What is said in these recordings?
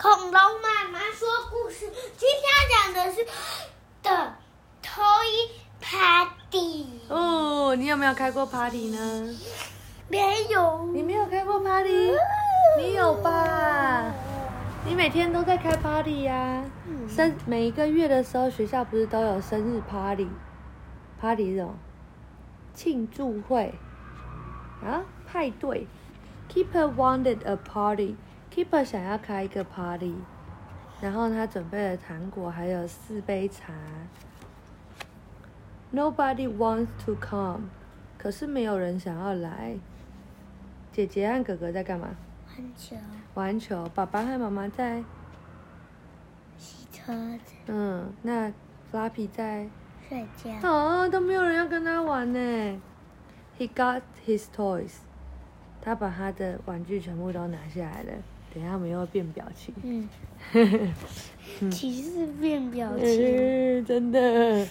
恐龙妈妈说故事，今天讲的是的 Toy Party。哦，你有没有开过 party 呢？没有，你没有开过 party？你有吧？你每天都在开 party 呀、嗯生每一个月的时候，学校不是都有生日 party？party 是什么？庆祝会啊，派对。Keeper wanted a party. Keeper 想要开一个 party，然后他准备了糖果，还有四杯茶。Nobody wants to come，可是没有人想要来。姐姐和哥哥在干嘛？玩球，玩球。爸爸和妈妈在，洗车子，嗯，那 Flappy 在。睡觉。哦，都没有人要跟他玩呢。He got his toys，他把他的玩具全部都拿下来了。等下我们又要变表情。嗯，歧视变表情。嗯，真的。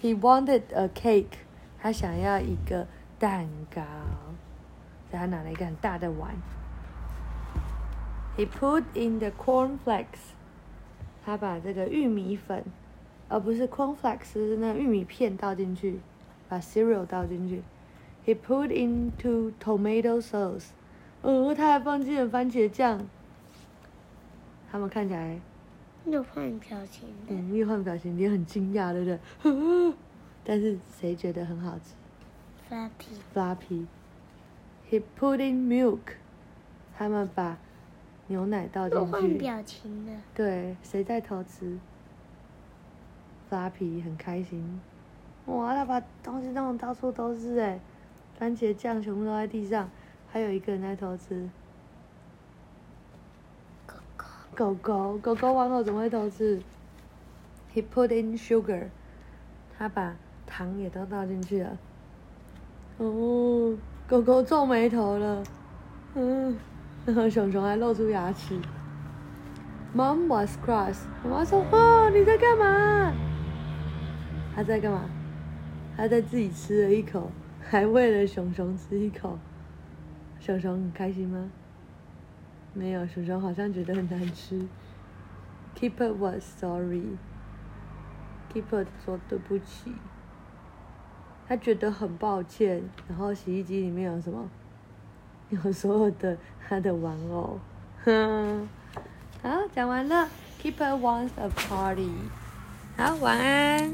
He wanted a cake，他想要一个蛋糕，所以他拿了一个很大的碗。He put in the cornflakes，他把这个玉米粉，而不是 cornflakes，是那玉米片倒进去，把 cereal 倒进去。He put into tomato sauce，哦，他还放进了番茄酱。他们看起来又换表情的，嗯，又换表情，也很惊讶，对不对？但是谁觉得很好吃？Flappy。He put in milk，他们把牛奶倒又进去。换表情了。对，谁在偷吃？Flappy 很开心，哇，他把东西弄得到处都是哎，番茄酱全部都在地上，还有一个人在偷吃。狗狗，狗狗，狗狗玩偶怎么会偷吃？He put in sugar，他把糖也都倒进去了。哦，狗狗皱眉头了，嗯，然后熊熊还露出牙齿。Mom was cross，妈妈说：“哦，你在干嘛？”他在干嘛？他在自己吃了一口，还喂了熊熊吃一口。熊熊很开心吗？没有，熊熊好像觉得很难吃。Keeper was sorry. Keeper 说对不起，他觉得很抱歉。然后洗衣机里面有什么？有所有的他的玩偶。哼，好，讲完了。Keeper wants a party。好，晚安。